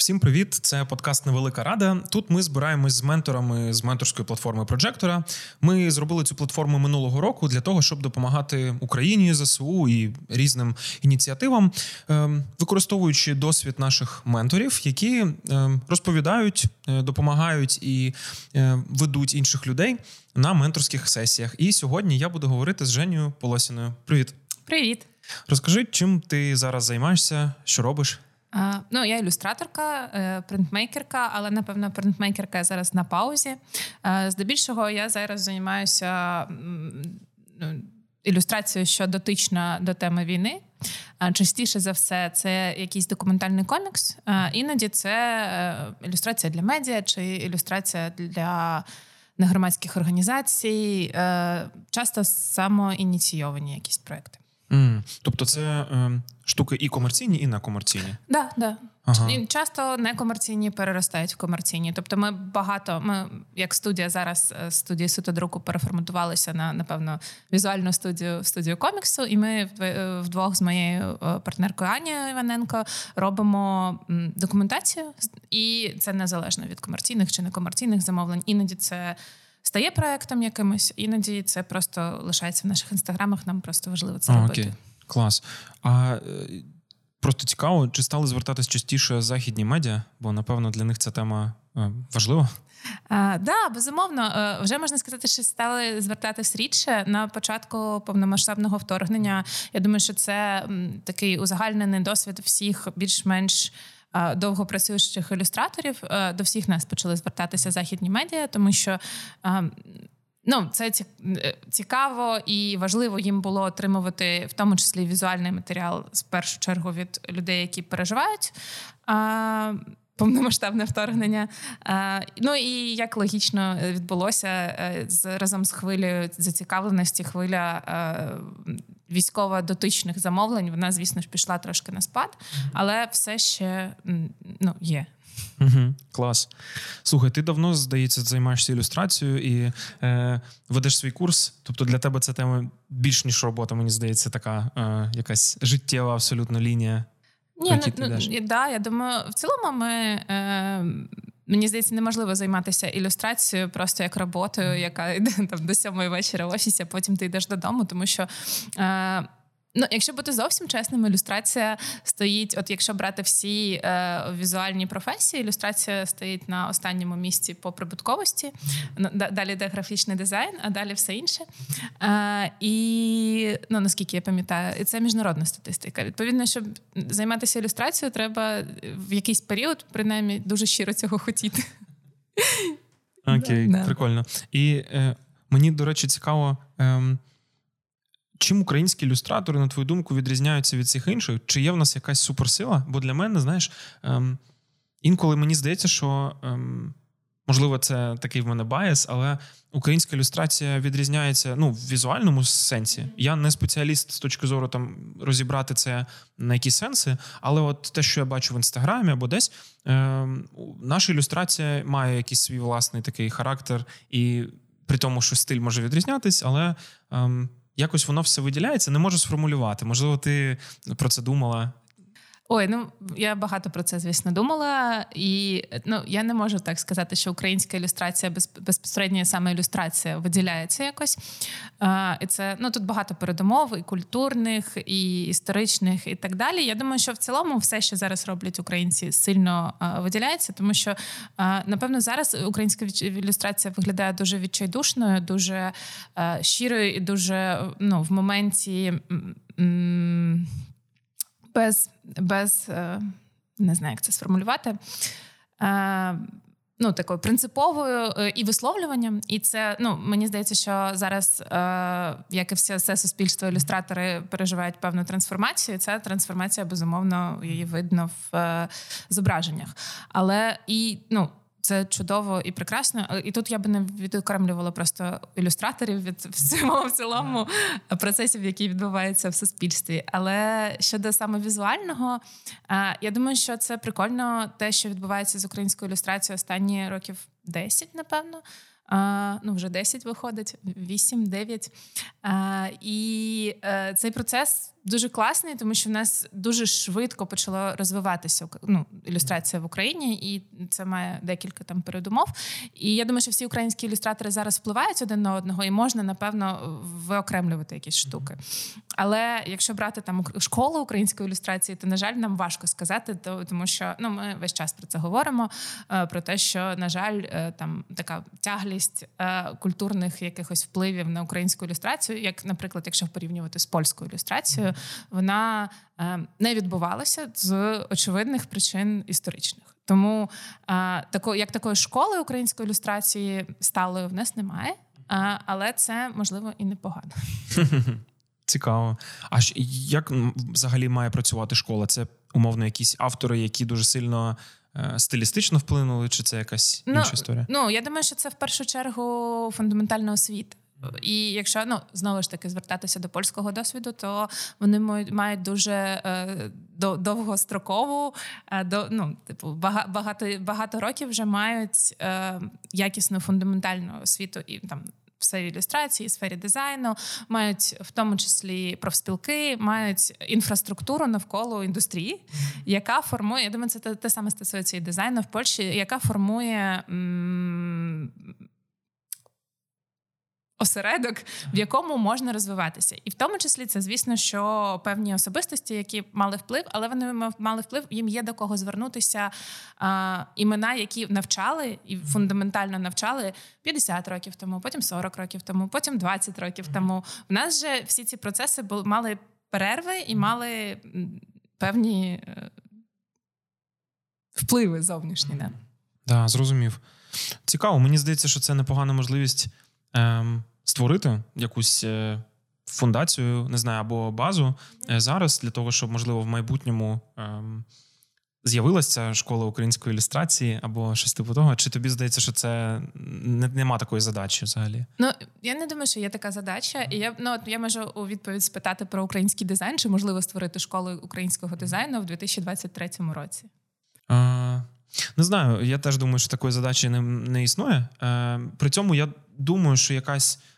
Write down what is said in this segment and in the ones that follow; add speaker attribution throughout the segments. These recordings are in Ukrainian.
Speaker 1: Всім привіт! Це подкаст Невелика Рада. Тут ми збираємось з менторами з менторської платформи Проджектора. Ми зробили цю платформу минулого року для того, щоб допомагати Україні, ЗСУ і різним ініціативам, ем, використовуючи досвід наших менторів, які ем, розповідають, е, допомагають і е, ведуть інших людей на менторських сесіях. І сьогодні я буду говорити з Женєю Полосіною. Привіт,
Speaker 2: привіт.
Speaker 1: Розкажи, чим ти зараз займаєшся, що робиш.
Speaker 2: Ну, я ілюстраторка, е, принтмейкерка, але напевно принтмейкерка зараз на паузі. Е, здебільшого я зараз займаюся ну, ілюстрацією, що дотична до теми війни. Е, частіше за все, це якийсь документальний комікс. Іноді це ілюстрація для медіа чи ілюстрація для негромадських організацій, часто самоініційовані якісь проекти.
Speaker 1: Mm. Тобто, це е, штуки і комерційні, і некомерційні?
Speaker 2: Да, да. Ага. І часто некомерційні переростають в комерційні. Тобто, ми багато, ми як студія зараз е, студії Сутодруку переформатувалися на напевно візуальну студію студію коміксу, і ми е, вдвох з моєю е, партнеркою Анією Іваненко робимо документацію, і це незалежно від комерційних чи некомерційних замовлень. Іноді це стає проектом якимось, іноді це просто лишається в наших інстаграмах. Нам просто важливо це а, робити. Окей.
Speaker 1: Клас. А е, просто цікаво, чи стали звертатись частіше західні медіа? Бо напевно для них ця тема е, важлива.
Speaker 2: Так, да, безумовно, е, вже можна сказати, що стали звертатись рідше на початку повномасштабного вторгнення. Я думаю, що це такий узагальнений досвід всіх більш-менш довгопрацюючих ілюстраторів е, до всіх нас почали звертатися західні медіа, тому що. Ну, це е, цікаво і важливо їм було отримувати в тому числі візуальний матеріал з першу чергу від людей, які переживають а, повномасштабне вторгнення. Ну і як логічно відбулося з разом з хвилею зацікавленості, хвиля військово дотичних замовлень, вона, звісно ж, пішла трошки на спад, але все ще ну, є.
Speaker 1: Угу, Клас. Слухай, ти давно, здається, займаєшся ілюстрацією і е, ведеш свій курс. Тобто для тебе ця тема більш ніж робота, мені здається, така е, якась життєва абсолютно лінія.
Speaker 2: Ні, ну, ну да, я думаю, в цілому ми е, Мені здається, неможливо займатися ілюстрацією просто як роботою, яка йде там до сьомої вечора в офісі, а потім ти йдеш додому, тому що. Е, Ну, якщо бути зовсім чесним, ілюстрація стоїть. От якщо брати всі е, візуальні професії, ілюстрація стоїть на останньому місці по прибутковості. Далі йде графічний дизайн, а далі все інше. Е, і ну наскільки я пам'ятаю, це міжнародна статистика. Відповідно, щоб займатися ілюстрацією, треба в якийсь період, принаймні, дуже щиро цього хотіти.
Speaker 1: Окей, прикольно. І е, мені, до речі, цікаво. Е, Чим українські ілюстратори, на твою думку, відрізняються від цих інших? Чи є в нас якась суперсила? Бо для мене, знаєш, ем, інколи мені здається, що ем, можливо це такий в мене bias, але українська ілюстрація відрізняється ну, в візуальному сенсі. Я не спеціаліст з точки зору там розібрати це на які сенси, але от те, що я бачу в інстаграмі або десь, ем, наша ілюстрація має якийсь свій власний такий характер, і при тому, що стиль може відрізнятись, але. Ем, якось воно все виділяється, не можу сформулювати. Можливо, ти про це думала.
Speaker 2: Ой, ну я багато про це, звісно, думала, і ну я не можу так сказати, що українська ілюстрація без, безпосередньо саме ілюстрація виділяється якось. А, І це ну тут багато передумов, і культурних, і історичних, і так далі. Я думаю, що в цілому все, що зараз роблять українці, сильно а, виділяється, тому що а, напевно зараз українська ілюстрація виглядає дуже відчайдушною, дуже щирою і дуже ну в моменті. М- без без е, не знаю, як це сформулювати. Е, ну, такою принциповою е, і висловлюванням, і це ну мені здається, що зараз, як і все, все суспільство, ілюстратори переживають певну трансформацію. Ця трансформація безумовно її видно в зображеннях. Але і ну це чудово і прекрасно. І тут я би не відокремлювала просто ілюстраторів від всього в цілому процесів, які відбуваються в суспільстві. Але щодо саме візуального, я думаю, що це прикольно те, що відбувається з українською ілюстрацією останні років 10, напевно. Ну, вже 10 виходить, 8-9. І е, цей процес дуже класний, тому що в нас дуже швидко почало розвиватися ну, ілюстрація в Україні, і це має декілька там передумов. І я думаю, що всі українські ілюстратори зараз впливають один на одного, і можна напевно виокремлювати якісь штуки. Але якщо брати там школу української ілюстрації, то на жаль, нам важко сказати, то тому що ну ми весь час про це говоримо. Е, про те, що на жаль, е, там така тяглість е, культурних якихось впливів на українську ілюстрацію, як, наприклад, якщо порівнювати з польською ілюстрацією, вона не відбувалася з очевидних причин історичних. Тому тако, як такої школи української ілюстрації сталої в нас немає, але це можливо і непогано.
Speaker 1: Цікаво. А як взагалі має працювати школа? Це умовно якісь автори, які дуже сильно е, стилістично вплинули, чи це якась
Speaker 2: ну,
Speaker 1: інша історія?
Speaker 2: Ну я думаю, що це в першу чергу фундаментальна освіта. І якщо ну знову ж таки звертатися до польського досвіду, то вони мають дуже е, довгострокову, е, до ну типу багато багато років вже мають е, якісну фундаментальну освіту і там в сфері ілюстрації, в сфері дизайну, мають в тому числі профспілки, мають інфраструктуру навколо індустрії, яка формує. Я думаю, це те, те саме стосується і дизайну в Польщі, яка формує. М- осередок, в якому можна розвиватися, і в тому числі це, звісно, що певні особистості, які мали вплив, але вони мали вплив, їм є до кого звернутися а, імена, які навчали і фундаментально навчали 50 років тому, потім 40 років тому, потім 20 років тому. В нас же всі ці процеси були мали перерви і мали певні е, впливи зовнішні. Так,
Speaker 1: да, зрозумів. Цікаво, мені здається, що це непогана можливість. Ем, створити якусь е, фундацію, не знаю, або базу е, зараз для того, щоб можливо в майбутньому. Ем, з'явилася школа української ілюстрації або щось типу того. Чи тобі здається, що це не, нема такої задачі взагалі?
Speaker 2: Ну я не думаю, що є така задача. І я ну от я можу у відповідь спитати про український дизайн, чи можливо створити школу українського дизайну в 2023 році?
Speaker 1: А, Не знаю. Я теж думаю, що такої задачі не не існує. Е, При цьому я думаю, що якась Е,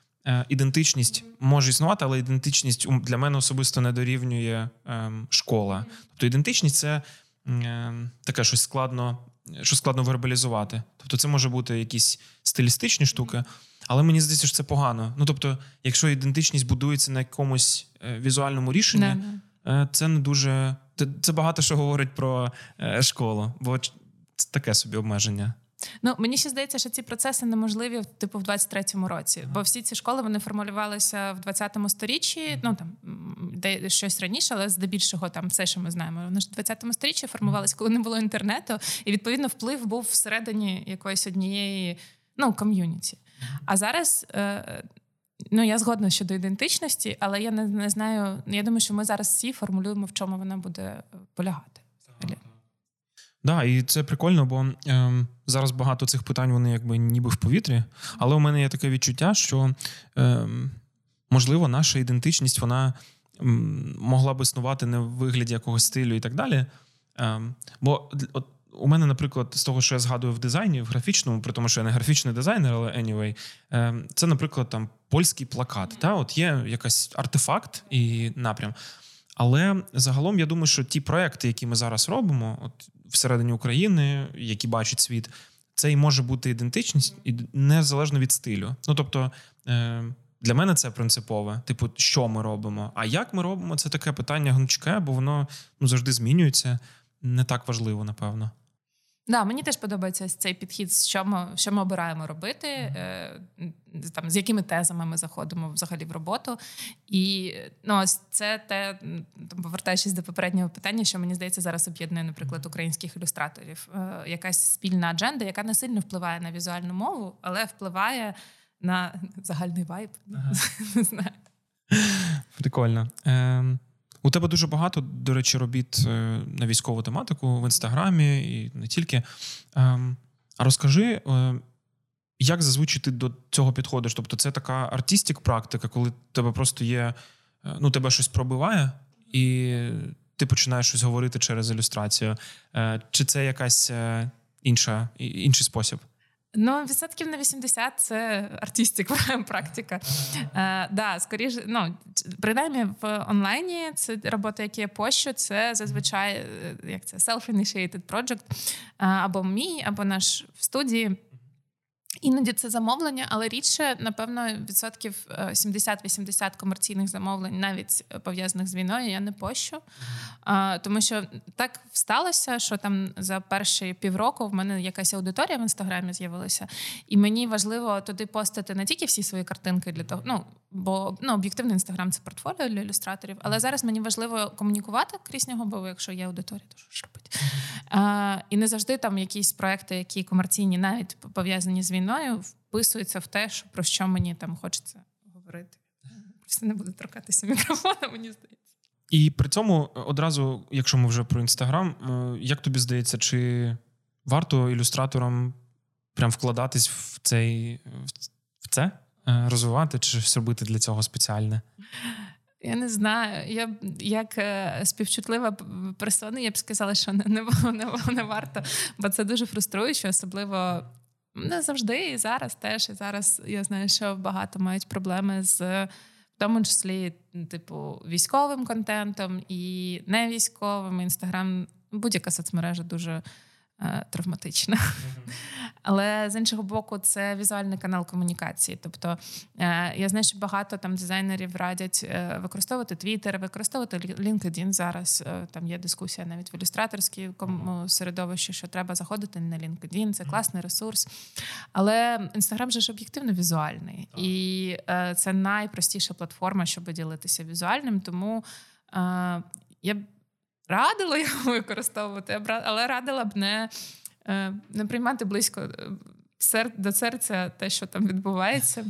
Speaker 1: ідентичність може існувати, але ідентичність для мене особисто не дорівнює ем, школа. Тобто ідентичність це ем, таке щось складно, що складно вербалізувати. Тобто, це може бути якісь стилістичні штуки, але мені здається, що це погано. Ну тобто, якщо ідентичність будується на якомусь е, візуальному рішенні, не, не. це не дуже це багато що говорить про е, школу, бо це таке собі обмеження.
Speaker 2: Ну мені ще здається, що ці процеси неможливі типу в 23-му році, бо всі ці школи вони формулювалися в 20-му сторіччі. Ну там де щось раніше, але здебільшого там все, що ми знаємо. Вони ж в 20-му сторіччі формувалися, коли не було інтернету, і відповідно вплив був всередині якоїсь однієї ну ком'юніті. А зараз. Е, Ну, я згодна щодо ідентичності, але я не не знаю. Я думаю, що ми зараз всі формулюємо, в чому вона буде полягати.
Speaker 1: Да, і це прикольно, бо е, зараз багато цих питань вони якби ніби в повітрі. Але у мене є таке відчуття, що е, можливо наша ідентичність вона е, могла б існувати не в вигляді якогось стилю і так далі. Е, бо от у мене, наприклад, з того, що я згадую в дизайні, в графічному, при тому, що я не графічний дизайнер, але anyway, це, наприклад, там польський плакат. Та? От Є якийсь артефакт і напрям. Але загалом я думаю, що ті проекти, які ми зараз робимо, от всередині України, які бачать світ, це і може бути ідентичність і незалежно від стилю. Ну тобто. Е, для мене це принципове. Типу, що ми робимо? А як ми робимо? Це таке питання гнучке, бо воно ну, завжди змінюється. Не так важливо, напевно.
Speaker 2: Да, мені теж подобається цей підхід, що ми що ми обираємо робити, е, там з якими тезами ми заходимо взагалі в роботу. І ну, ось це те, там, повертаючись до попереднього питання, що мені здається, зараз об'єднує, наприклад, українських ілюстраторів. Е, якась спільна адженда, яка не сильно впливає на візуальну мову, але впливає на загальний вайб. Ага. Не знаю.
Speaker 1: Прикольно. Е, у тебе дуже багато, до речі, робіт е, на військову тематику в інстаграмі і не тільки. Ем, а розкажи, е, як зазвичай ти до цього підходиш? Тобто, це така артістик практика, коли тебе просто є, е, ну, тебе щось пробиває, і ти починаєш щось говорити через ілюстрацію. Чи це якась інша, інший спосіб?
Speaker 2: Ну, відсотків на 80 це артистик практика. Е, да, скоріше, ну, принаймні в онлайні це робота, які я пощу, це зазвичай е, як це self-initiated project, е, або мій, або наш в студії. Іноді це замовлення, але рідше, напевно, відсотків 70-80 е, комерційних замовлень, навіть е, пов'язаних з війною, я не пощу. Тому що так сталося, що там за перші півроку в мене якась аудиторія в інстаграмі з'явилася, і мені важливо туди постати не тільки всі свої картинки для того, ну бо ну, об'єктивний інстаграм це портфоліо для ілюстраторів, але зараз мені важливо комунікувати крізь нього, бо якщо є аудиторія, то що ж робити? А, І не завжди там якісь проекти, які комерційні, навіть пов'язані з війною, вписуються в те, що про що мені там хочеться говорити. Просто не буду торкатися мікрофона, мені здається.
Speaker 1: І при цьому одразу, якщо ми вже про інстаграм, е, як тобі здається, чи варто ілюстраторам прям вкладатись в цей в це, е, розвивати, чи щось робити для цього спеціальне?
Speaker 2: Я не знаю. Я як е, співчутлива персона, я б сказала, що не не, не, не варто, бо це дуже фруструюче, особливо не завжди, і зараз теж. І зараз я знаю, що багато мають проблеми з в тому числі, типу, військовим контентом і не військовим. Інстаграм, будь-яка соцмережа дуже Е, травматична. Mm-hmm. Але з іншого боку, це візуальний канал комунікації. Тобто е, я знаю, що багато там дизайнерів радять е, використовувати Twitter, використовувати LinkedIn зараз. Там є дискусія навіть в ілюстраторському середовищі, що треба заходити на LinkedIn, це класний ресурс. Але Інстаграм же ж об'єктивно візуальний, і це найпростіша платформа, щоб ділитися візуальним. Тому я радила його використовувати, але радила б не е, не приймати близько е, до серця те, що там відбувається.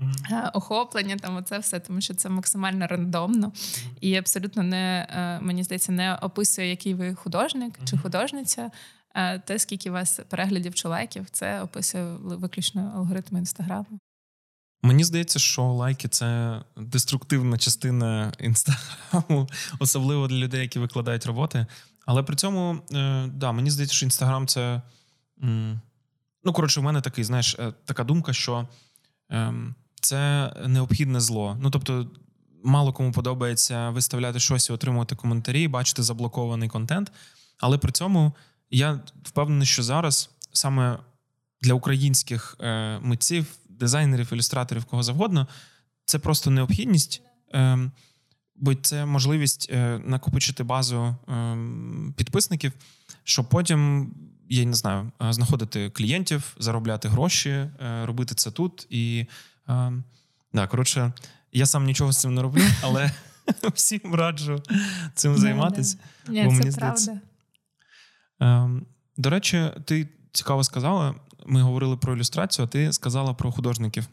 Speaker 2: Mm-hmm. Охоплення, там оце все, тому що це максимально рандомно і абсолютно не мені здається, не описує, який ви художник чи художниця. Те, скільки у вас переглядів чи лайків, це описує виключно алгоритми інстаграму.
Speaker 1: Мені здається, що лайки це деструктивна частина інстаграму, особливо для людей, які викладають роботи. Але при цьому, е, да, мені здається, що інстаграм це. Ну, коротше, в мене такий, знаєш, е, така думка, що е, це необхідне зло. Ну, тобто, мало кому подобається виставляти щось і отримувати коментарі, бачити заблокований контент. Але при цьому я впевнений, що зараз саме для українських е, митців дизайнерів, ілюстраторів, кого завгодно, це просто необхідність, ем, бо це можливість е, накопичити базу ем, підписників, щоб потім. Я не знаю, е, знаходити клієнтів, заробляти гроші, е, робити це тут. І ем, да, коротше, я сам нічого з цим не роблю, але всім раджу цим займатися.
Speaker 2: Бо мені здається.
Speaker 1: До речі, ти цікаво сказала, ми говорили про ілюстрацію, а ти сказала про художників.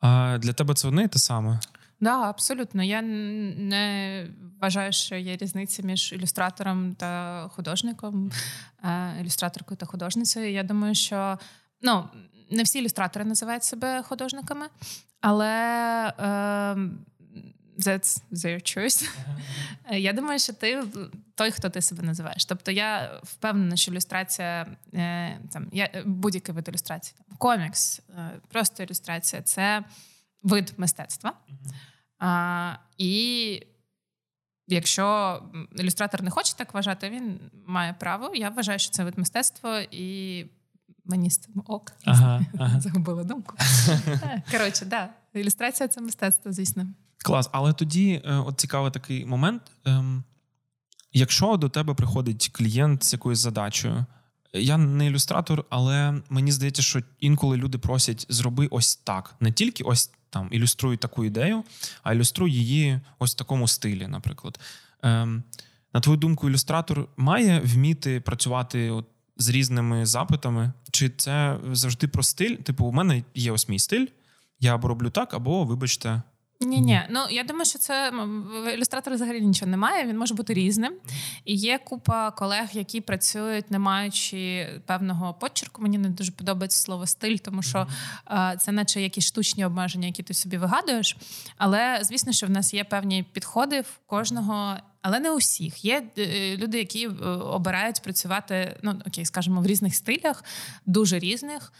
Speaker 1: А Для тебе це одне і те саме? Так,
Speaker 2: да, абсолютно. Я не вважаю, що є різниця між ілюстратором та художником, ілюстраторкою та художницею. Я думаю, що ну, не всі ілюстратори називають себе художниками, але. Е, that's their choice. Я думаю, що ти той, хто ти себе називаєш. Тобто я впевнена, що ілюстрація е, там я будь-який вид ілюстрації, там, комікс, е, просто ілюстрація це вид мистецтва. А, І якщо ілюстратор не хоче так вважати, він має право. Я вважаю, що це вид мистецтва і. Мені з цим ок. Ага, ага. Загубила думку. Коротше, да, ілюстрація це мистецтво, звісно.
Speaker 1: Клас, але тоді е, от цікавий такий момент. Ем, якщо до тебе приходить клієнт з якоюсь задачею, я не ілюстратор, але мені здається, що інколи люди просять зроби ось так. Не тільки ось там ілюструй таку ідею, а ілюструй її ось в такому стилі, наприклад. Ем, На твою думку, ілюстратор має вміти працювати от з різними запитами? Чи це завжди про стиль? Типу, у мене є ось мій стиль, я або роблю так, або, вибачте,
Speaker 2: ні, ні, ну я думаю, що це в ілюстратора взагалі нічого немає. Він може бути різним. І є купа колег, які працюють, не маючи певного почерку. Мені не дуже подобається слово стиль, тому що е, це, наче якісь штучні обмеження, які ти собі вигадуєш. Але звісно, що в нас є певні підходи в кожного. але не усіх. Є е, люди, які е, обирають працювати, ну окей, скажімо, в різних стилях, дуже різних.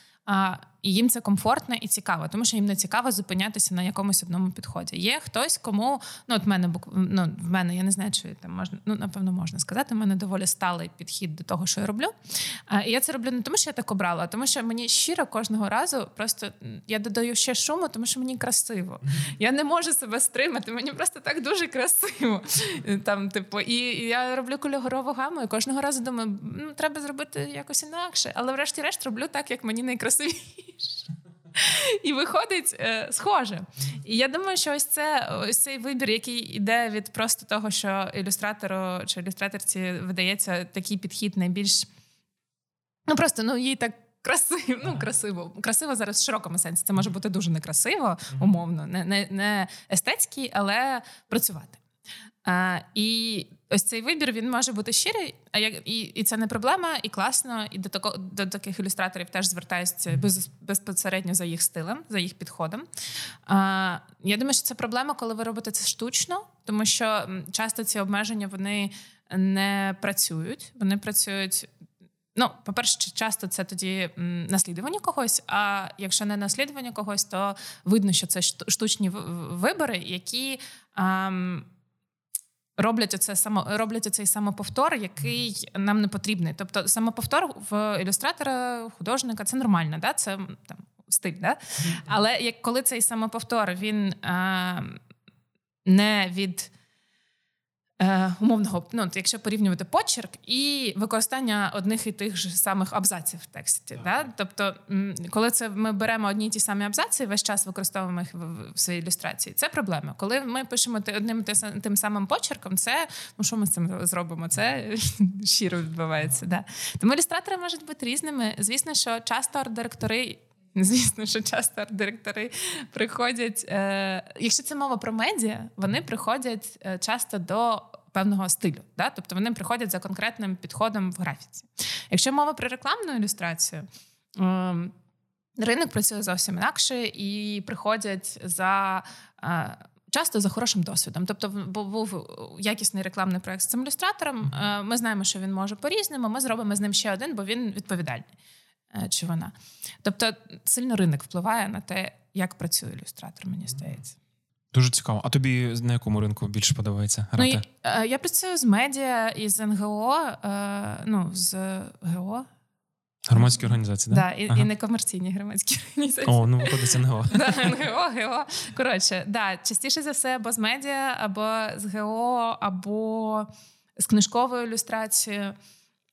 Speaker 2: І їм це комфортно і цікаво, тому що їм не цікаво зупинятися на якомусь одному підході. Є хтось, кому ну от мене ну, в мене, я не знаю, чи там можна, ну напевно можна сказати. в мене доволі сталий підхід до того, що я роблю. А, І я це роблю не тому, що я так обрала, а тому що мені щиро кожного разу просто я додаю ще шуму, тому що мені красиво. Я не можу себе стримати, мені просто так дуже красиво. Там, типу, і я роблю кольорову гаму, і кожного разу думаю, ну треба зробити якось інакше. Але врешті-решт роблю так, як мені найкрасивіше. І виходить е, схоже. І я думаю, що ось це ось цей вибір, який йде від просто того, що ілюстратору чи ілюстраторці видається такий підхід найбільш ну просто ну їй так. Красиво, ну красиво. Красиво зараз в широкому сенсі. Це може бути дуже некрасиво, умовно, не не, не естетський, але працювати. І ось цей вибір він може бути щирий, а як і і це не проблема, і класно. І до тако, до таких ілюстраторів теж звертаюся без, безпосередньо за їх стилем, за їх підходом. А, Я думаю, що це проблема, коли ви робите це штучно, тому що часто ці обмеження вони не працюють. Вони працюють. Ну, по-перше, часто це тоді наслідування когось. А якщо не наслідування когось, то видно, що це штучні вибори, які. Ам, роблять оце само роблять оцей самоповтор, який нам не потрібний. Тобто, самоповтор в ілюстратора, художника це нормально, да? це там стиль. Да? Але як коли цей самоповтор він а, не від е, умовного, ну якщо порівнювати почерк і використання одних і тих ж самих абзаців в тексті. Да? Тобто, коли це ми беремо одні й ті самі абзаці, весь час використовуємо їх в своїй ілюстрації. Це проблема. Коли ми пишемо одним тим самим почерком, це ну що ми з цим зробимо? Це щиро відбувається. Да? Тому ілюстратори можуть бути різними. Звісно, що часто арт-директори Звісно, що часто арт-директори приходять. Е, Якщо це мова про медіа, вони приходять е, часто до певного стилю. Да? Тобто вони приходять за конкретним підходом в графіці. Якщо мова про рекламну ілюстрацію, е, ринок працює зовсім інакше і приходять за. Е, Часто за хорошим досвідом. Тобто, був якісний рекламний проект з цим ілюстратором. Ми знаємо, що він може по-різному. Ми зробимо з ним ще один, бо він відповідальний. Е, чи вона. Тобто сильно ринок впливає на те, як працює ілюстратор, мені здається.
Speaker 1: Дуже цікаво. А тобі на якому ринку більше подобається? грати?
Speaker 2: Ну, я, я працюю з медіа і з НГО, е, ну, з ГО.
Speaker 1: Громадські організації,
Speaker 2: да? Да, і ага. і некомерційні громадські організації.
Speaker 1: О, ну виходить НГО.
Speaker 2: Да, НГО, ГО. Коротше, да, частіше за все, або з медіа, або з ГО, або з книжковою ілюстрацією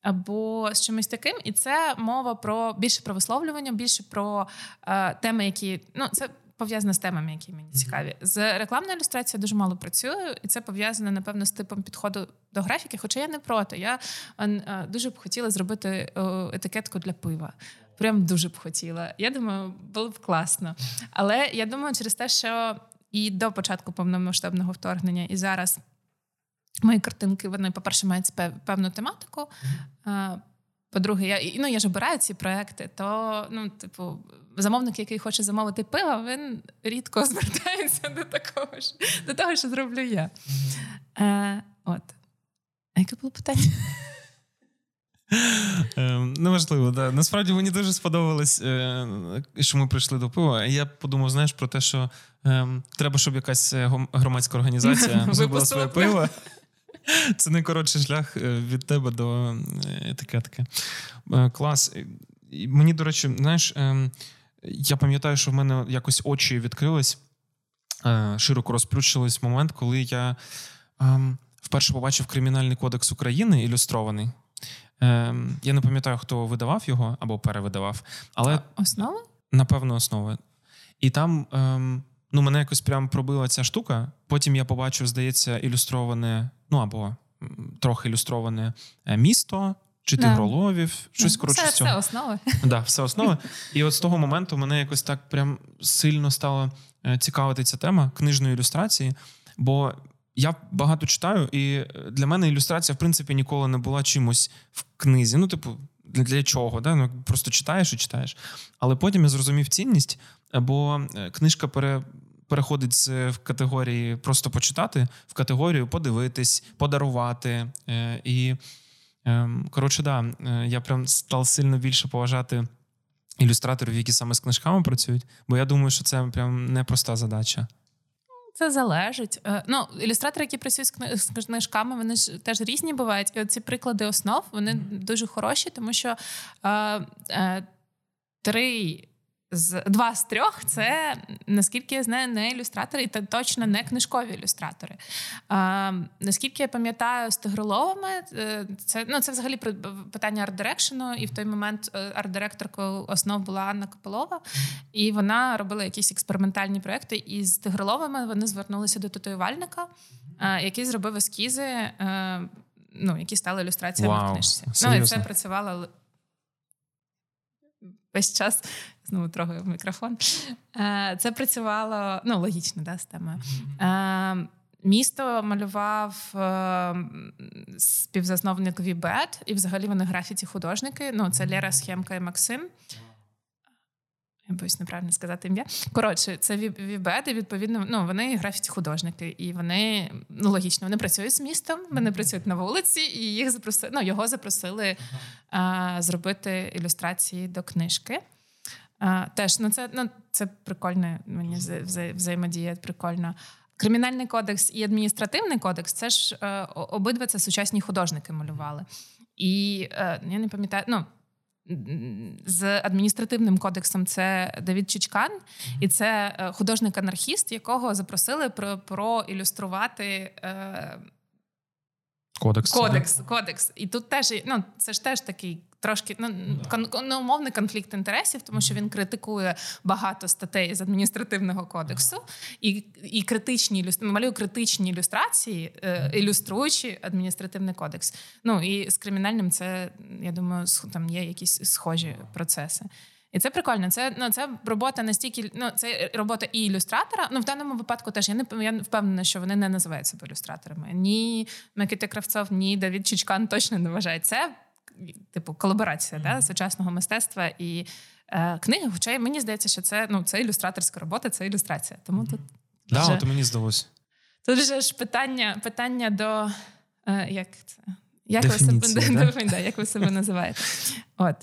Speaker 2: або з чимось таким, і це мова про більше про висловлювання, більше про е, теми, які ну це. Пов'язано з темами, які мені цікаві. З рекламною ілюстрацією дуже мало працюю, і це пов'язано, напевно, з типом підходу до графіки. Хоча я не проти. Я е, дуже б хотіла зробити е, етикетку для пива. Прям дуже б хотіла. Я думаю, було б класно. Але я думаю, через те, що і до початку повномасштабного вторгнення, і зараз Мої картинки, вони, по-перше, мають певну тематику. Mm-hmm. По-друге, я ну, я ж обираю ці проекти, то ну, типу, замовник, який хоче замовити пиво, він рідко звертається до такого ж, до того, що зроблю я. Mm-hmm. Е, От. А яке було питання?
Speaker 1: Ем, неважливо, да. Насправді мені дуже сподобалось, е, що ми прийшли до пива. Я подумав, знаєш, про те, що ем, треба, щоб якась е, громадська організація зробила своє пиво. Це найкоротший шлях е, від тебе до е, етикетки. Е, клас. Мені, до речі, знаєш, ем, я пам'ятаю, що в мене якось очі відкрились, широко розплющились момент, коли я ем, вперше побачив Кримінальний кодекс України ілюстрований. Ем, я не пам'ятаю, хто видавав його або перевидавав, але
Speaker 2: основа?
Speaker 1: Напевно, основа. І там ну, мене якось прям пробила ця штука. Потім я побачив, здається, ілюстроване, ну або трохи ілюстроване е, місто. Чи тигроловів, щось коротше.
Speaker 2: Все, все основи.
Speaker 1: Да, все основи. І от з того моменту мене якось так прям сильно стало е, цікавити ця тема книжної ілюстрації. Бо я багато читаю, і для мене ілюстрація, в принципі, ніколи не була чимось в книзі. Ну, типу, для чого? Да? Ну, Просто читаєш і читаєш. Але потім я зрозумів цінність, бо е, книжка пере, переходить з в категорії просто почитати в категорію подивитись, подарувати. Е, і ем, коротше, да, е, я прям став сильно більше поважати ілюстраторів, які саме з книжками працюють, бо я думаю, що це прям непроста задача.
Speaker 2: Це залежить. Е, ну, ілюстратори, які працюють з книжками, вони ж теж різні бувають. І ці приклади основ вони дуже хороші, тому що е, е, три з два з трьох це наскільки я знаю, не ілюстратори, і точно не книжкові ілюстратори. А, Наскільки я пам'ятаю, з тигроловами е, це ну це взагалі питання арт-дирекшену, і в той момент е, арт-директоркою основ була Анна Копилова, і вона робила якісь експериментальні проекти. І з тигроловами вони звернулися до татуювальника, який зробив ескізи, е, ну які стали ілюстраціями
Speaker 1: wow,
Speaker 2: в книжці. Ну і це працювало весь час знову трогаю мікрофон. Е, це працювало ну, логічно, да, з темою. Е, місто малював е, співзасновник We Bad, і взагалі вони графіті художники. Ну, це Лера Схемка і Максим. Я боюсь неправильно сказати ім'я. Коротше, це We Bad, і відповідно, ну вони графіті художники, і вони ну логічно вони працюють з містом, вони працюють на вулиці, і їх запросили. Ну його запросили а, зробити ілюстрації до книжки. А, Теж ну це ну це прикольно. Мені вза- взаємодія прикольно. Кримінальний кодекс і адміністративний кодекс це ж е, обидва це сучасні художники малювали. І е, я не пам'ятаю, ну з адміністративним кодексом це Давід Чичкан, і це е, художник-анархіст, якого запросили про, проілюструвати. Е,
Speaker 1: Кодекс.
Speaker 2: Кодекс, кодекс. І тут теж ну, це ж теж такий трошки ну, кон, ну, умовний конфлікт інтересів, тому що він критикує багато статей з адміністративного кодексу і і критичні малює критичні ілюстрації, е, ілюструючи адміністративний кодекс. Ну і з кримінальним це я думаю, там є якісь схожі процеси. І це прикольно. Це ну це робота настільки ну це робота і ілюстратора. Ну в даному випадку теж я не я впевнена, що вони не називають себе ілюстраторами. Ні Микита Кравцов, ні Давід Чичкан точно не вважають це типу колаборація mm-hmm. да, сучасного мистецтва і е, книги. Хоча мені здається, що це ну це ілюстраторська робота, це ілюстрація. Тому mm-hmm. тут
Speaker 1: да, вже, от мені здалося.
Speaker 2: Тут вже ж питання питання до е, як це як
Speaker 1: ви себе
Speaker 2: да? як ви себе називаєте? От.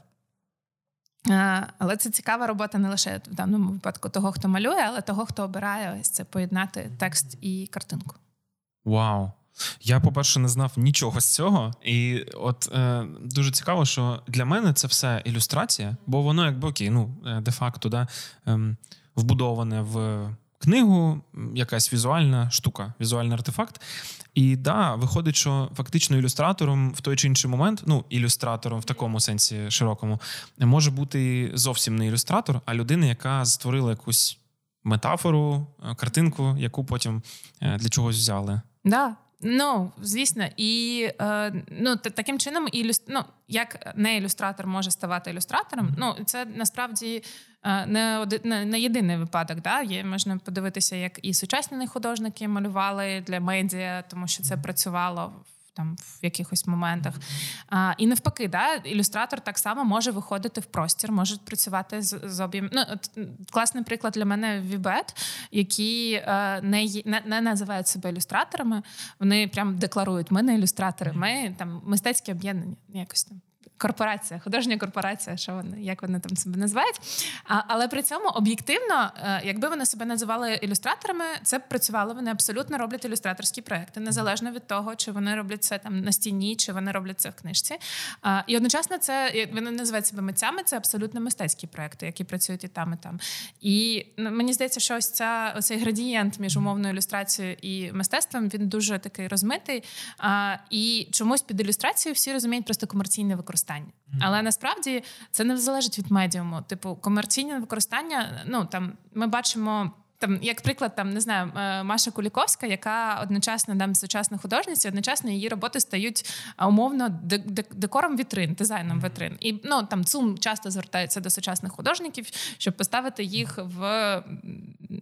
Speaker 2: А, але це цікава робота не лише в даному випадку того, хто малює, але того, хто обирає ось це поєднати текст і картинку.
Speaker 1: Вау! Я, по-перше, не знав нічого з цього, і от е, дуже цікаво, що для мене це все ілюстрація, бо воно якби окей, ну е, де-факто да, е, вбудоване в книгу, якась візуальна штука, візуальний артефакт. І да, виходить, що фактично ілюстратором в той чи інший момент, ну ілюстратором в такому сенсі широкому, може бути зовсім не ілюстратор, а людина, яка створила якусь метафору, е, картинку, яку потім е, для чогось взяли.
Speaker 2: Да, Ну, звісно, і е, ну таким чином, ілюст... ну, як не ілюстратор може ставати ілюстратором. Ну це насправді е, не один не, не єдиний випадок. Да? Є можна подивитися, як і сучасні художники малювали для медіа, тому що це працювало там в якихось моментах. А, І навпаки, да, ілюстратор так само може виходити в простір, може працювати з, з об'єм. Ну, от, Класний приклад для мене We Bad, які е, не, не не, називають себе ілюстраторами. Вони прям декларують: ми не ілюстратори, ми там мистецькі об'єднання, якось там корпорація, художня корпорація, що вони як вони там себе називають. А, Але при цьому об'єктивно, е, якби вони себе називали ілюстраторами, це б працювало. Вони абсолютно роблять ілюстраторські проекти, незалежно від того, чи вони роблять це там на стіні, чи вони роблять це в книжці. А, І одночасно це вони називають себе митцями. Це абсолютно мистецькі проекти, які працюють і там, і там. І ну, мені здається, що ось ця оцей градієнт між умовною ілюстрацією і мистецтвом він дуже такий розмитий. А, І чомусь під ілюстрацією всі розуміють просто комерційне використання використання. Mm-hmm. Але насправді це не залежить від медіуму. Типу, комерційне використання. Ну там ми бачимо. Там, як приклад, там не знаю, е, Маша Куліковська, яка одночасно там сучасна художниця, одночасно її роботи стають умовно декором вітрин, дизайном вітрин. І ну там ЦУМ часто звертається до сучасних художників, щоб поставити їх в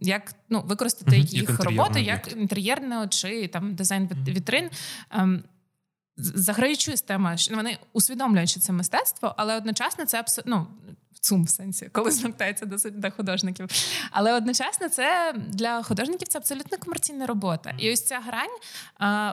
Speaker 2: як ну використати їх як роботи як інтер'єрне чи там дизайн вітрин. Заграючи з тема, що вони усвідомлюють, що це мистецтво, але одночасно це абсолютно ну, цум в сенсі, коли звертається до до художників. Але одночасно це для художників це абсолютно комерційна робота. І ось ця грань,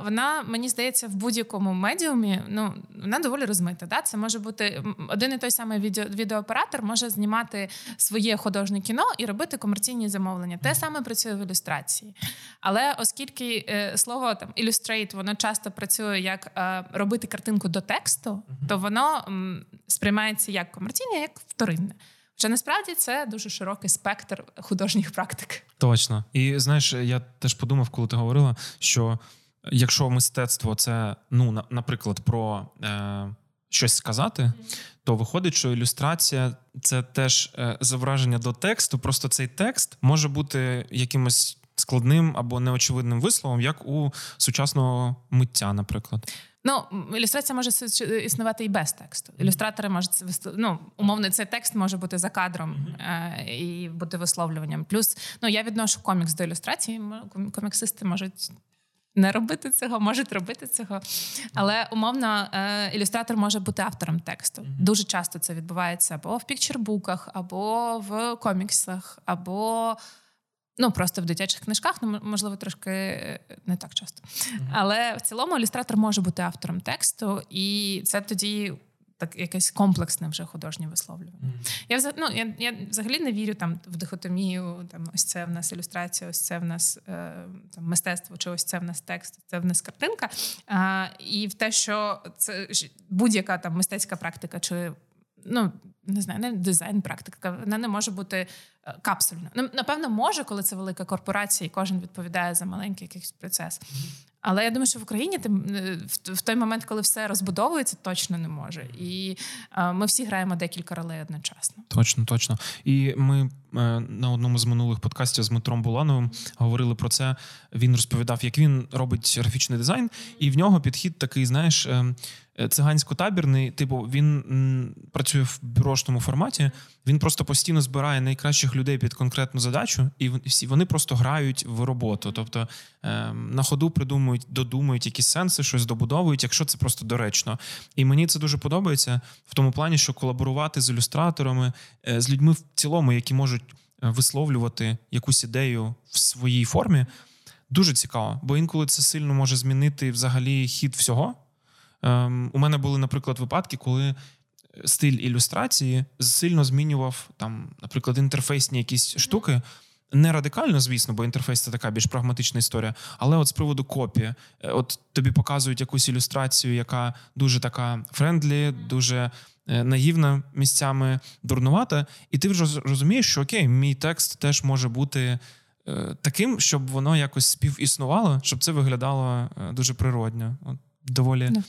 Speaker 2: вона мені здається, в будь-якому медіумі ну вона доволі розмита. Да? Це може бути один і той самий відео, відеооператор може знімати своє художнє кіно і робити комерційні замовлення. Те саме працює в ілюстрації. Але оскільки е, слово там illustrate, воно часто працює як е, робити картинку до тексту, то воно сприймається як комерційне, як вторинне. Хоча насправді це дуже широкий спектр художніх практик.
Speaker 1: Точно. І знаєш, я теж подумав, коли ти говорила, що якщо мистецтво це, ну, наприклад, про е, щось сказати, то виходить, що ілюстрація це теж е, зображення до тексту. Просто цей текст може бути якимось складним або неочевидним висловом, як у сучасного миття, наприклад.
Speaker 2: Ну, ілюстрація може існувати і без тексту. Ілюстратори можуть ну, умовно, цей текст може бути за кадром е- і бути висловлюванням. Плюс ну я відношу комікс до ілюстрації. Коміксисти можуть. Не робити цього, можуть робити цього, але умовно е, ілюстратор може бути автором тексту. Дуже часто це відбувається або в пікчербуках, або в коміксах, або Ну, просто в дитячих книжках, ну, можливо, трошки е, не так часто. Mm-hmm. Але в цілому ілюстратор може бути автором тексту, і це тоді так якесь комплексне вже художнє висловлювання. Mm-hmm. Я ну, я, я взагалі не вірю там в дихотомію. Там ось це в нас ілюстрація, ось це в нас е, там мистецтво, чи ось це в нас текст, це в нас картинка. А, І в те, що це будь-яка там мистецька практика, чи ну не знаю, не дизайн, практика, вона не може бути е, капсульною. Ну, напевно, може, коли це велика корпорація, і кожен відповідає за маленький якийсь процес. Але я думаю, що в Україні е, в той момент, коли все розбудовується, точно не може. І е, ми всі граємо декілька ролей одночасно.
Speaker 1: Точно, точно. І ми на одному з минулих подкастів з Дмитром Булановим говорили про це. Він розповідав, як він робить графічний дизайн, і в нього підхід такий, знаєш. Ем, Е, цигансько-табірний, типу, він працює в бюрошному форматі. Він просто постійно збирає найкращих людей під конкретну задачу, і всі вони просто грають в роботу. Тобто е, на ходу придумують, додумують якісь сенси, щось добудовують, якщо це просто доречно. І мені це дуже подобається в тому плані, що колаборувати з ілюстраторами, е, з людьми в цілому, які можуть е, висловлювати якусь ідею в своїй формі. Дуже цікаво, бо інколи це сильно може змінити взагалі хід всього. Ем, У мене були, наприклад, випадки, коли стиль ілюстрації сильно змінював там, наприклад, інтерфейсні якісь штуки. Не радикально, звісно, бо інтерфейс це така більш прагматична історія. Але от з приводу копії, е, от тобі показують якусь ілюстрацію, яка дуже така friendly, дуже е, наївна місцями дурнувата, і ти вже розумієш, що окей, мій текст теж може бути е, таким, щоб воно якось співіснувало, щоб це виглядало дуже природньо. От доволі.
Speaker 2: Ну,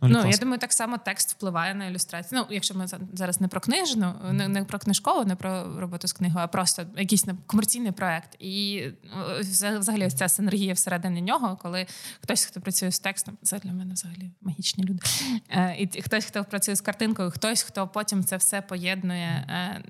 Speaker 2: ну я думаю, так само текст впливає на ілюстрацію. Ну, якщо ми зараз не про книжну, не, не про книжкову, не про роботу з книгою, а просто якийсь комерційний проект. І взагалі ось ця синергія всередині нього, коли хтось, хто працює з текстом, це для мене взагалі магічні люди. Е, і хтось, хто працює з картинкою, хтось, хто потім це все поєднує. Е,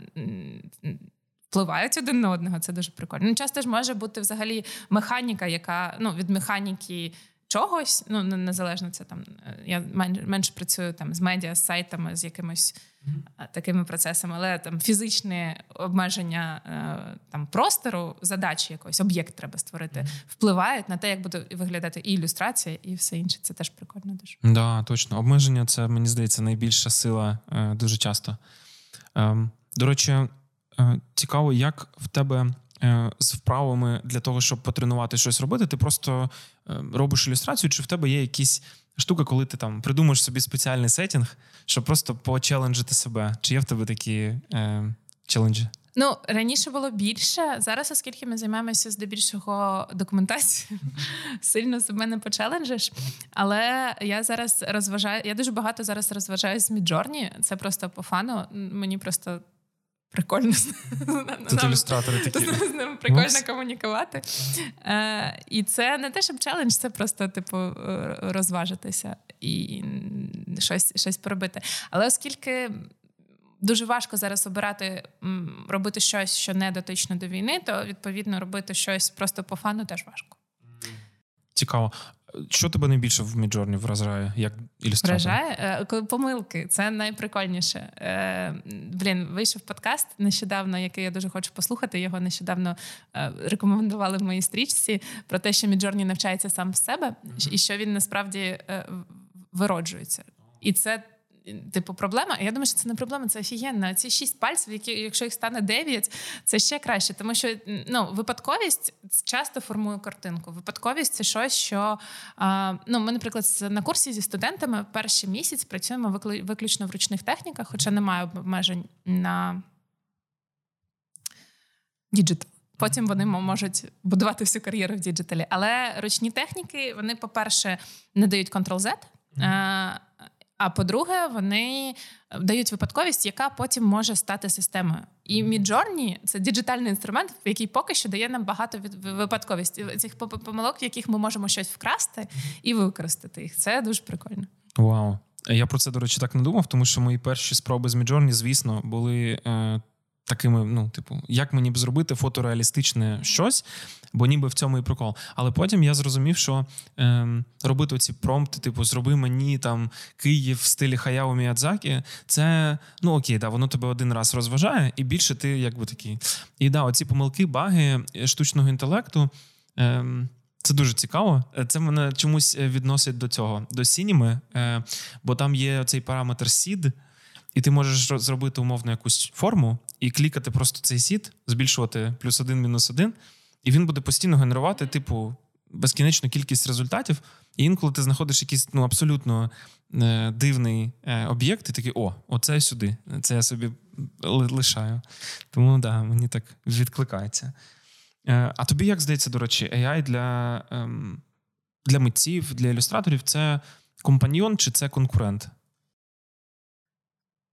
Speaker 2: впливають один на одного, це дуже прикольно. Ну, часто ж може бути взагалі механіка, яка ну від механіки чогось, ну незалежно це там. Е, я менше працюю там з медіа, з сайтами, з якимось mm-hmm. такими процесами, але там фізичне обмеження е, там простору, задачі якоїсь, об'єкт треба створити, mm-hmm. впливають на те, як буде виглядати і ілюстрація, і все інше. Це теж прикольно. Дуже
Speaker 1: да, точно. Обмеження це мені здається найбільша сила дуже часто. Ем, до речі, цікаво, як в тебе. З вправами для того, щоб потренувати щось робити, ти просто Е, робиш ілюстрацію, чи в тебе є якісь штуки, коли ти там придумаєш собі спеціальний сетінг, щоб просто почеленджити себе? Чи є в тебе такі е, челенджі?
Speaker 2: Ну, раніше було більше. Зараз, оскільки ми займаємося здебільшого документацією, сильно себе не почеленджиш. Але я зараз розважаю, я дуже багато зараз розважаюсь з Midjourney. Це просто по фану. Мені просто прикольно
Speaker 1: Тут ілюстратори такі.
Speaker 2: з ним прикольно комунікувати. Е, І це не те, щоб челендж, це просто, типу, розважитися і щось щось поробити. Але оскільки. Дуже важко зараз обирати робити щось, що не дотично до війни, то відповідно робити щось просто по фану теж важко.
Speaker 1: Цікаво. Що тебе найбільше в Midjourney вражає? Як ілюстратор?
Speaker 2: Вражає? Е, помилки. Це найприкольніше. Е, блін, вийшов подкаст нещодавно, який я дуже хочу послухати. Його нещодавно е, рекомендували в моїй стрічці про те, що Midjourney навчається сам в себе, і що він насправді вироджується. І це типу, проблема. Я думаю, що це не проблема, це офігенно. Ці шість пальців, які, якщо їх стане дев'ять, це ще краще. Тому що ну, випадковість часто формує картинку. Випадковість це щось, що а, ну, ми, наприклад, на курсі зі студентами перший місяць працюємо виключно в ручних техніках, хоча немає обмежень на digital. Потім вони можуть будувати всю кар'єру в діджиталі. Але ручні техніки, вони, по-перше, не дають Ctrl-Z. А по-друге, вони дають випадковість, яка потім може стати системою. І Midjourney – це діджитальний інструмент, який поки що дає нам багато випадковості цих помилок, в яких ми можемо щось вкрасти і використати їх. Це дуже прикольно.
Speaker 1: Вау. Я про це, до речі, так не думав, тому що мої перші спроби з Midjourney, звісно, були е, такими, ну, типу, як мені б зробити фотореалістичне щось, бо ніби в цьому і прикол. Але потім я зрозумів, що е, робити ці промпти, типу, зроби мені там Київ в стилі Хаяо Міядзакі, це ну окей, да, воно тебе один раз розважає, і більше ти якби такий. І да, оці помилки, баги штучного інтелекту. Е, це дуже цікаво. Це мене чомусь відносить до цього, до Сініми, е, бо там є цей параметр SID, і ти можеш зробити умовно якусь форму і клікати просто цей сіт, збільшувати плюс один, мінус один, і він буде постійно генерувати, типу, безкінечну кількість результатів. І інколи ти знаходиш якийсь ну, абсолютно е, дивний е, об'єкт, і такий, о, оце сюди. Це я собі лишаю. Тому да, мені так відкликається. Е, а тобі як здається, до речі, AI для, е, для митців, для ілюстраторів це компаньйон чи це конкурент?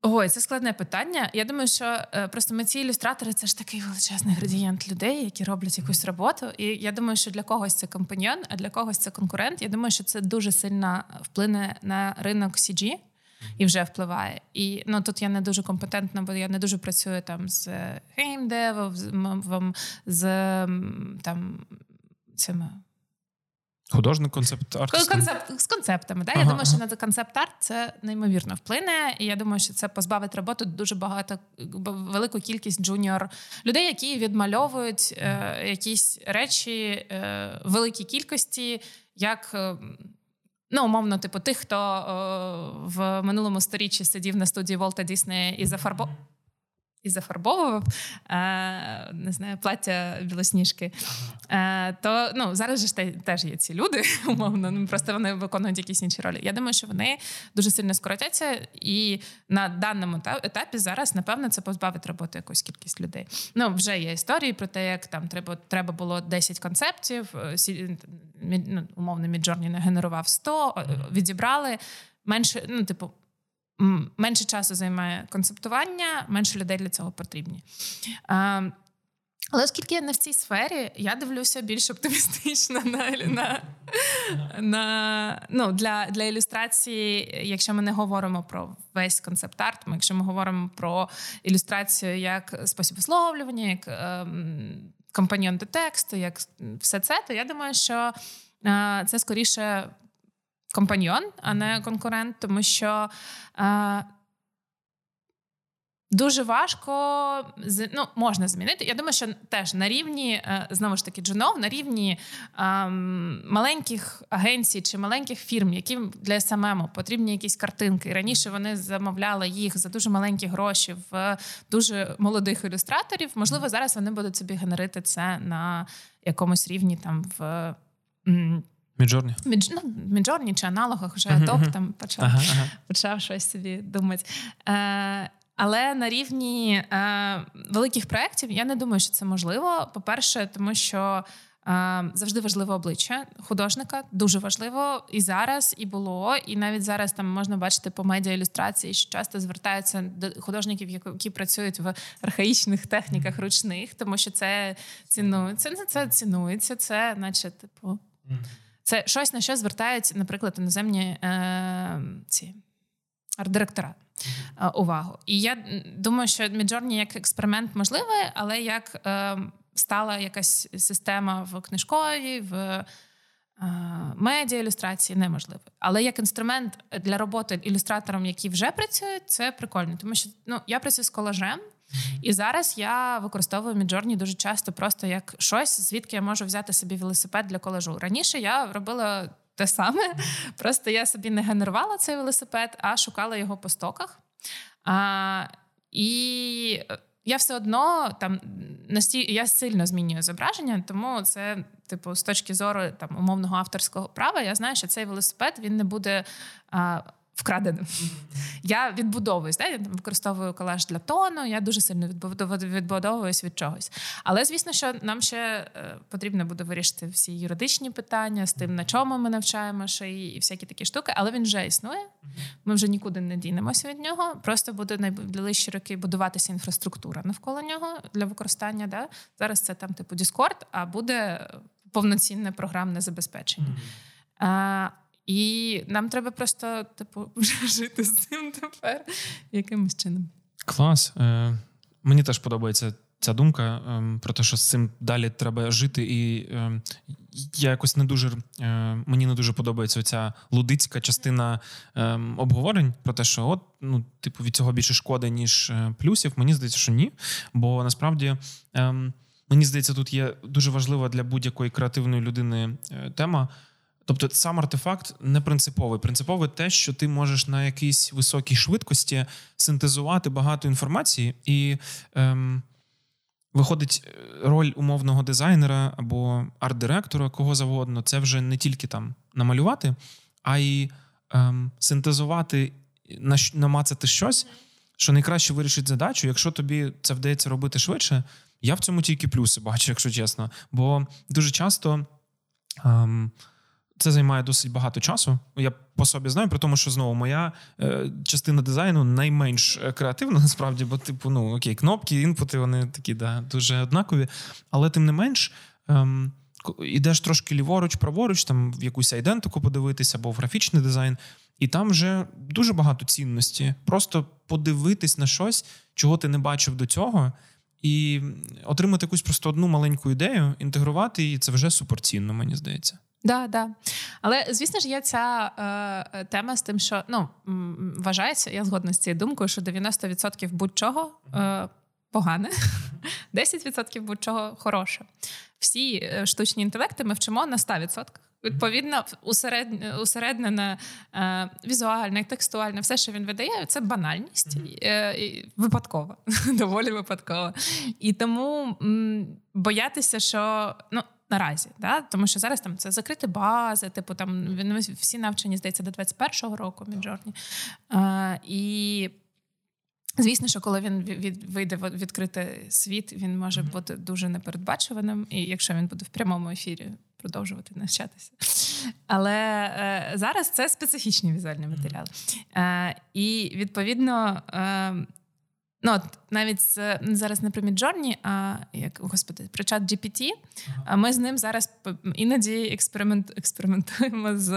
Speaker 2: Ой, це складне питання. Я думаю, що е, просто ми ці ілюстратори це ж такий величезний градієнт людей, які роблять якусь роботу. І я думаю, що для когось це компаньйон, а для когось це конкурент. Я думаю, що це дуже сильно вплине на ринок CG і вже впливає. І ну тут я не дуже компетентна, бо я не дуже працюю там з геймдевом, з там цими
Speaker 1: Художник концепт арт
Speaker 2: концепт з концептами. Да? Ага, я думаю, ага. що на концепт-арт це неймовірно вплине. І я думаю, що це позбавить роботи дуже багато велику кількість junior людей, які відмальовують е, якісь речі е, великій кількості, як. Е, Ну, умовно, типу, тих, хто о, в минулому сторіччі сидів на студії Волта Діснея і зафарбо і зафарбовував е, не знаю, плаття білосніжки, е, то ну, зараз ж теж є ці люди, умовно, ну, просто вони виконують якісь інші ролі. Я думаю, що вони дуже сильно скоротяться, і на даному етапі зараз, напевно, це позбавить роботи якусь кількість людей. Ну, вже є історії про те, як там треба треба було 10 концептів, е, ну, умовно, Midjourney нагенерував 100, відібрали. Менше, ну, типу, менше часу займає концептування, менше людей для цього потрібні. Але оскільки я не в цій сфері, я дивлюся більш оптимістично на на, на ну, для для ілюстрації, якщо ми не говоримо про весь концепт-арт, ми якщо ми говоримо про ілюстрацію як спосіб висловлювання, як ем, компаньйон до тексту, як все це, то я думаю, що е, це скоріше компаньйон, а не конкурент, тому що. Е, Дуже важко ну, можна змінити. Я думаю, що теж на рівні е, знову ж таки джунов, на рівні ем, маленьких агенцій чи маленьких фірм, яким для СММ потрібні якісь картинки. Раніше вони замовляли їх за дуже маленькі гроші в дуже молодих ілюстраторів. Можливо, зараз вони будуть собі генерити це на якомусь рівні там в.
Speaker 1: Midjourney?
Speaker 2: Midj, ну, Midjourney чи аналогах вже uh-huh, Adobe там почав uh-huh, uh-huh. почав щось собі думати. Е, Але на рівні е, великих проєктів я не думаю, що це можливо. По-перше, тому що е, завжди важливе обличчя художника, дуже важливо і зараз, і було. І навіть зараз там можна бачити по медіа ілюстрації, що часто звертаються до художників, які працюють в архаїчних техніках ручних, тому що це цінується. Це, це цінується, це, наче, типу. Це щось на що звертають, наприклад, іноземні е, ці арт-директора е, увагу. І я думаю, що Midjourney як експеримент можливий, але як е, стала якась система в книжковій, в медіа ілюстрації неможливий. Але як інструмент для роботи ілюстратором, які вже працюють, це прикольно, тому що ну я працюю з колажем. І зараз я використовую Midjourney дуже часто, просто як щось, звідки я можу взяти собі велосипед для колажу. Раніше я робила те саме, просто я собі не генерувала цей велосипед, а шукала його по стоках. А, І я все одно там настільки я сильно змінюю зображення, тому це, типу, з точки зору там умовного авторського права, я знаю, що цей велосипед він не буде. А, вкраденим. Я відбудовуюсь, да? я використовую колаж для тону, я дуже сильно відбудовуюсь від чогось. Але звісно, що нам ще е, потрібно буде вирішити всі юридичні питання з тим, на чому ми навчаємо шиї і всякі такі штуки, але він вже існує. Ми вже нікуди не дінемося від нього. Просто буде найближчі роки будуватися інфраструктура навколо нього для використання. Да? Зараз це там типу Discord, а буде повноцінне програмне забезпечення. І нам треба просто, типу, вже жити з цим тепер якимось чином.
Speaker 1: Клас. Е, Мені теж подобається ця думка е, про те, що з цим далі треба жити. І е, я якось не дуже е, мені не дуже подобається ця лудицька частина е, обговорень про те, що от ну, типу, від цього більше шкоди, ніж е, плюсів. Мені здається, що ні. Бо насправді. Ем, мені здається, тут є дуже важлива для будь-якої креативної людини тема. Тобто сам артефакт не принциповий. Принципове те, що ти можеш на якійсь високій швидкості синтезувати багато інформації, і ем, виходить е, роль умовного дизайнера або арт-директора, кого завгодно, це вже не тільки там намалювати, а й ем, синтезувати, намацати щось, що найкраще вирішить задачу. Якщо тобі це вдається робити швидше, я в цьому тільки плюси бачу, якщо чесно. Бо дуже часто. Ем, це займає досить багато часу. Я по собі знаю, при тому, що знову моя е, частина дизайну найменш е, креативна, насправді, бо, типу, ну окей, кнопки, інпути, вони такі да, дуже однакові. Але тим не менш, ем, ідеш трошки ліворуч, праворуч, там в якусь айдентику подивитися або в графічний дизайн, і там вже дуже багато цінності. Просто подивитись на щось, чого ти не бачив до цього. І отримати якусь просто одну маленьку ідею, інтегрувати її це вже суперцінно, мені здається.
Speaker 2: Да, да. Але звісно ж, є ця е, тема з тим, що ну вважається, я згодна з цією думкою, що 90% будь-чого е, погане, 10% будь-чого хороше. Всі е, штучні інтелекти ми вчимо на 100%. Відповідно, усереднене е, візуальне, текстуальне, все, що він видає, це банальність е, випадкова, доволі випадкова. І тому м, боятися, що ну наразі, да? тому що зараз там це закриті бази, типу там всі навчені здається до 21-го року Midjourney. І звісно, що коли він від, вийде в відкритий світ, він може mm-hmm. бути дуже непередбачуваним, і якщо він буде в прямому ефірі. Продовжувати навчатися. Але е, зараз це специфічні візуальні матеріали. Е, І відповідно е, Ну, от навіть з, зараз не про Midjourney, а як господи, про чат GPT, ага. Ми з ним зараз іноді експеримент, експериментуємо з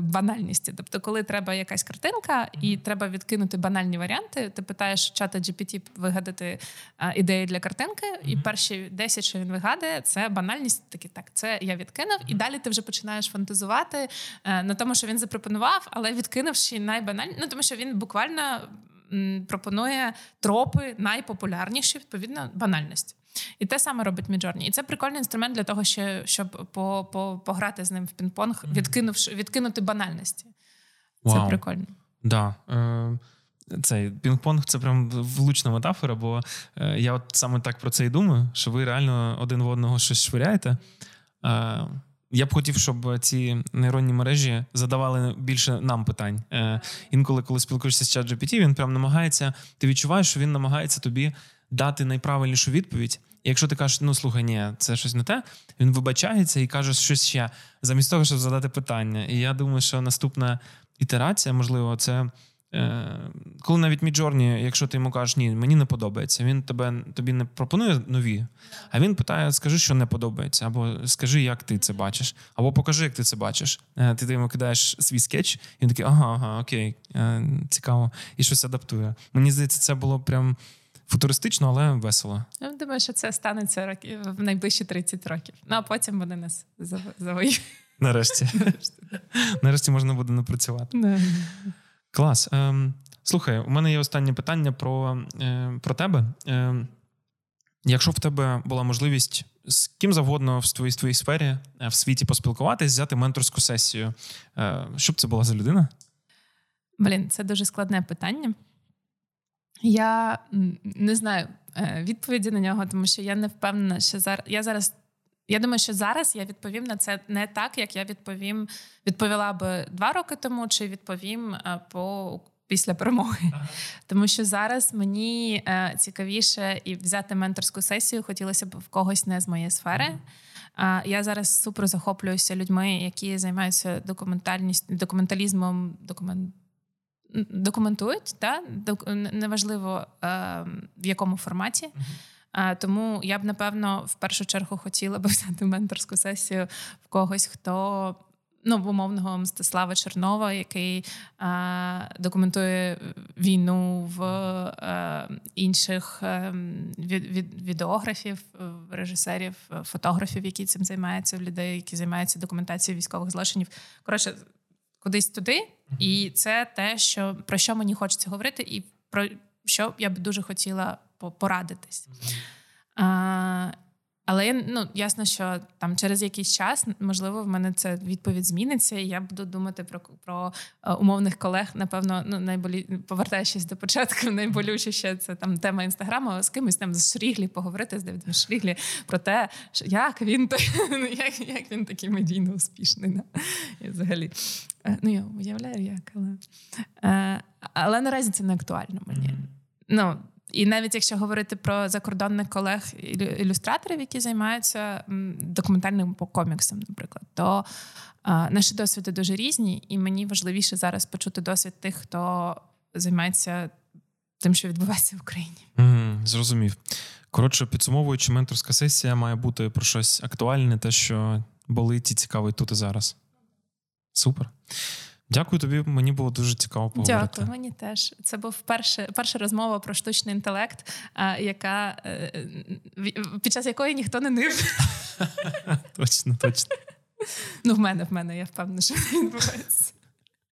Speaker 2: банальністю. Тобто, коли треба якась картинка, ага. і треба відкинути банальні варіанти, ти питаєш чата GPT вигадати а, ідеї для картинки, ага. і перші 10, що він вигадує, це банальність. Такі так, це я відкинув, і далі ти вже починаєш фантазувати а, на тому, що він запропонував, але відкинувши найбанальні, ну тому що він буквально пропонує тропи найпопулярніші, відповідно, банальності. І те саме робить Midjourney. І це прикольний інструмент для того, щоб по, по, пограти з ним в пінг-понг, відкинувши відкинути банальності. Вау. Це прикольно.
Speaker 1: Да. Е, цей пінг-понг це прям влучна метафора, бо е, я от саме так про це і думаю, що ви реально один в одного щось швиряєте. Е, я б хотів, щоб ці нейронні мережі задавали більше нам питань. Е, Інколи, коли спілкуєшся з ChatGPT, він прям намагається. Ти відчуваєш, що він намагається тобі дати найправильнішу відповідь. І якщо ти кажеш, ну слухай, ні, це щось не те, він вибачається і каже щось ще замість того, щоб задати питання. І я думаю, що наступна ітерація, можливо, це коли навіть Midjourney, якщо ти йому кажеш, ні, мені не подобається, він тебе тобі не пропонує нові, а він питає: скажи, що не подобається, або скажи, як ти це бачиш, або покажи, як ти це бачиш. Е, ти йому кидаєш свій скетч, і він такий, ага, ага, окей, е, цікаво, і щось адаптує. Мені здається, це було прям футуристично, але весело.
Speaker 2: Я думаю, що це станеться в найближчі 30 років. Ну а потім вони нас завоюють.
Speaker 1: Нарешті. Нарешті можна буде напрацювати. Клас. Ем, Слухай, у мене є останнє питання про, е, про тебе. Е, Якщо в тебе була можливість з ким завгодно в твоїй, в твоїй сфері е, в світі поспілкуватись, взяти менторську сесію, е, що б це була за людина?
Speaker 2: Блін, це дуже складне питання. Я не знаю е, відповіді на нього, тому що я не впевнена, що зараз я зараз. Я думаю, що зараз я відповім на це не так, як я відповім, відповіла би два роки тому, чи відповім по після перемоги. Ага. Тому що зараз мені е, цікавіше і взяти менторську сесію хотілося б в когось не з моєї сфери. Ага. Я зараз супер захоплююся людьми, які займаються документальність документалізмом, документ. Документують, та неважливо е, в якому форматі. Uh-huh. Тому я б напевно в першу чергу хотіла б взяти менторську сесію в когось, хто ну, умовного Мстислава Чернова, який е, документує війну в е, інших е, від, від, відеографів, режисерів, фотографів, які цим займаються, людей, які займаються документацією військових злочинів. Коротше, кудись туди, і це те, що про що мені хочеться говорити, і про що я б дуже хотіла порадитись. А, але ну ясно, що там через якийсь час можливо в мене це відповідь зміниться, і я буду думати про про е, умовних колег. Напевно, ну найболі повертаючись до початку, найболючіше це там тема інстаграму з кимось там з Шріглі поговорити з Девідом Шріглі про те, що як він як, як він такий медійно успішний. Да? І взагалі, е, ну я уявляю, як але е, але наразі це не актуально мені. Ну і навіть якщо говорити про закордонних колег ілюстраторів, які займаються документальним коміксом, наприклад, то а, наші досвіди дуже різні, і мені важливіше зараз почути досвід тих, хто займається тим, що відбувається в Україні.
Speaker 1: Mm, зрозумів. Коротше, підсумовуючи, менторська сесія має бути про щось актуальне, те, що болить і цікавить тут і зараз. Супер. Дякую тобі, мені було дуже цікаво поговорити.
Speaker 2: Дякую, мені теж. Це був перше, перша розмова про штучний інтелект, яка е, під час якої ніхто не нив.
Speaker 1: Точно, точно.
Speaker 2: Ну, в мене, в мене, я впевнена, що відбувається.